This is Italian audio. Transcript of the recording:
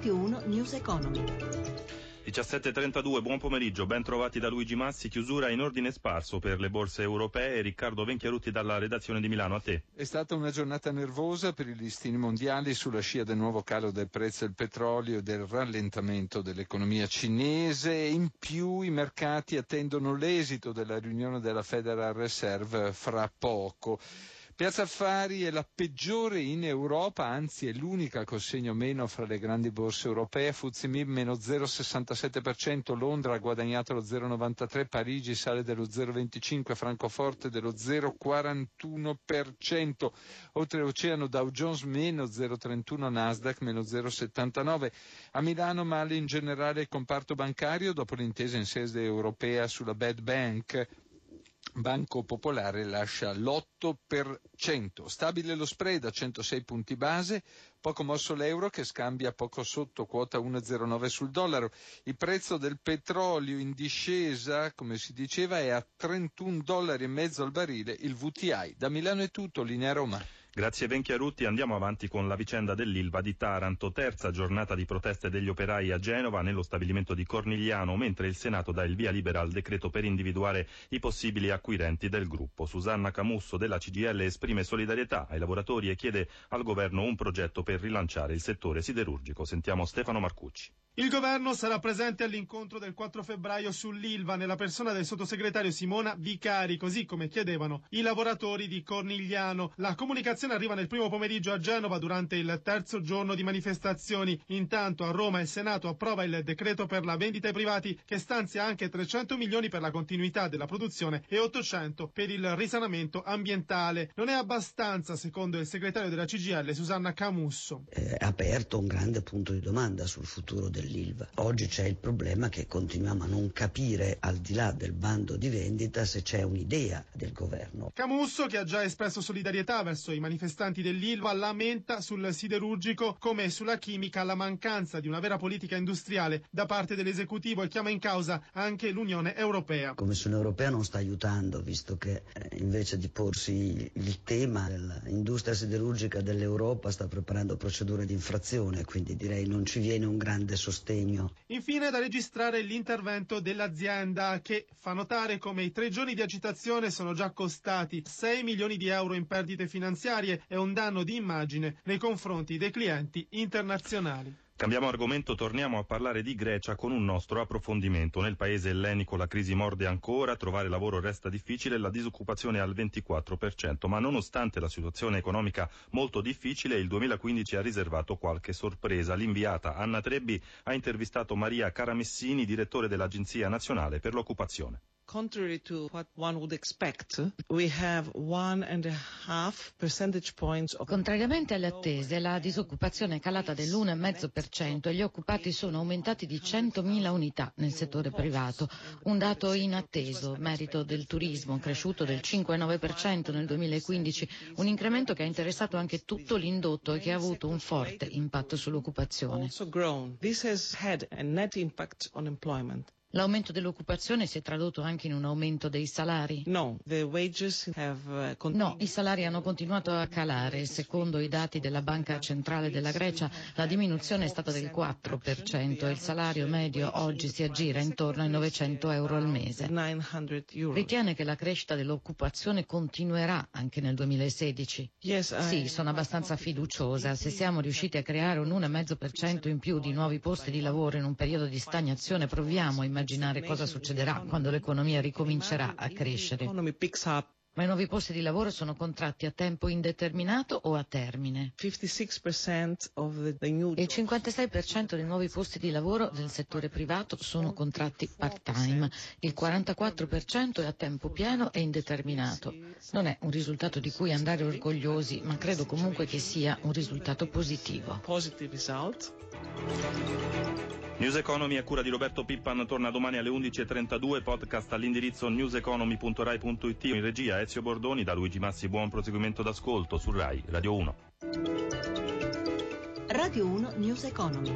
Radio 1 News Economy. 17.32, buon pomeriggio, ben trovati da Luigi Massi, chiusura in ordine sparso per le borse europee, Riccardo Venchiarutti dalla redazione di Milano, a te. È stata una giornata nervosa per i listini mondiali sulla scia del nuovo calo del prezzo del petrolio e del rallentamento dell'economia cinese, in più i mercati attendono l'esito della riunione della Federal Reserve fra poco. Piazza Affari è la peggiore in Europa, anzi è l'unica col segno meno fra le grandi borse europee. Fuzimib meno 0,67%, Londra ha guadagnato lo 0,93%, Parigi sale dello 0,25%, Francoforte dello 0,41%. Oltreoceano Dow Jones meno 0,31%, Nasdaq meno 0,79%. A Milano male in generale il comparto bancario dopo l'intesa in sede europea sulla Bad Bank. Banco Popolare lascia l'8%. Stabile lo spread a 106 punti base, poco mosso l'euro che scambia poco sotto quota 1,09 sul dollaro. Il prezzo del petrolio in discesa, come si diceva, è a 31 dollari e mezzo al barile il VTI. Da Milano è tutto, linea Roma. Grazie Venchiarutti, andiamo avanti con la vicenda dell'Ilva di Taranto, terza giornata di proteste degli operai a Genova nello stabilimento di Cornigliano, mentre il Senato dà il via libera al decreto per individuare i possibili acquirenti del gruppo. Susanna Camusso della CGL esprime solidarietà ai lavoratori e chiede al governo un progetto per rilanciare il settore siderurgico. Sentiamo Stefano Marcucci. Il governo sarà presente all'incontro del 4 febbraio sull'Ilva nella persona del sottosegretario Simona Vicari, così come chiedevano i lavoratori di Cornigliano. La comunicazione arriva nel primo pomeriggio a Genova durante il terzo giorno di manifestazioni. Intanto a Roma il Senato approva il decreto per la vendita ai privati che stanzia anche 300 milioni per la continuità della produzione e 800 per il risanamento ambientale. Non è abbastanza, secondo il segretario della CGL Susanna Camusso. È aperto un grande punto di domanda sul futuro del dell'ILVA. Oggi c'è il problema che continuiamo a non capire, al di là del bando di vendita, se c'è un'idea del governo. Camusso, che ha già espresso solidarietà verso i manifestanti dell'ILVA, lamenta sul siderurgico come sulla chimica la mancanza di una vera politica industriale da parte dell'esecutivo e chiama in causa anche l'Unione Europea. La Commissione Europea non sta aiutando, visto che eh, invece di porsi il tema dell'industria siderurgica dell'Europa sta preparando procedure di infrazione, quindi direi non ci viene un grande sostegno sostegno. Infine da registrare l'intervento dell'azienda che fa notare come i tre giorni di agitazione sono già costati 6 milioni di euro in perdite finanziarie e un danno di immagine nei confronti dei clienti internazionali. Cambiamo argomento, torniamo a parlare di Grecia con un nostro approfondimento. Nel paese ellenico la crisi morde ancora, trovare lavoro resta difficile, la disoccupazione è al 24%, ma nonostante la situazione economica molto difficile, il 2015 ha riservato qualche sorpresa. L'inviata Anna Trebbi ha intervistato Maria Caramessini, direttore dell'Agenzia Nazionale per l'Occupazione. Contrary to what one would expect, we have one and a half percentage points of... Contrariamente alle attese, la disoccupazione è calata dell'1,5% e gli occupati sono aumentati di 100.000 unità nel settore privato, un dato inatteso, merito del turismo, cresciuto del 5,9% nel 2015, un incremento che ha interessato anche tutto l'indotto e che ha avuto un forte impatto sull'occupazione. L'aumento dell'occupazione si è tradotto anche in un aumento dei salari? No, uh, no, i salari hanno continuato a calare. Secondo i dati della Banca Centrale della Grecia, la diminuzione è stata del 4% e il salario medio oggi si aggira intorno ai 900 euro al mese. Ritiene che la crescita dell'occupazione continuerà anche nel 2016? Yes, I... Sì, sono abbastanza fiduciosa. Se siamo riusciti a creare un 1,5% in più di nuovi posti di lavoro in un periodo di stagnazione, proviamo a immaginare cosa succederà quando l'economia ricomincerà a crescere. Ma i nuovi posti di lavoro sono contratti a tempo indeterminato o a termine? Il 56% dei nuovi posti di lavoro del settore privato sono contratti part-time, il 44% è a tempo pieno e indeterminato. Non è un risultato di cui andare orgogliosi, ma credo comunque che sia un risultato positivo. News Economy a cura di Roberto Pippan torna domani alle 11.32, podcast all'indirizzo newseconomy.rai.it in regia Ezio Bordoni, da Luigi Massi buon proseguimento d'ascolto su RAI Radio 1. Radio 1 News Economy.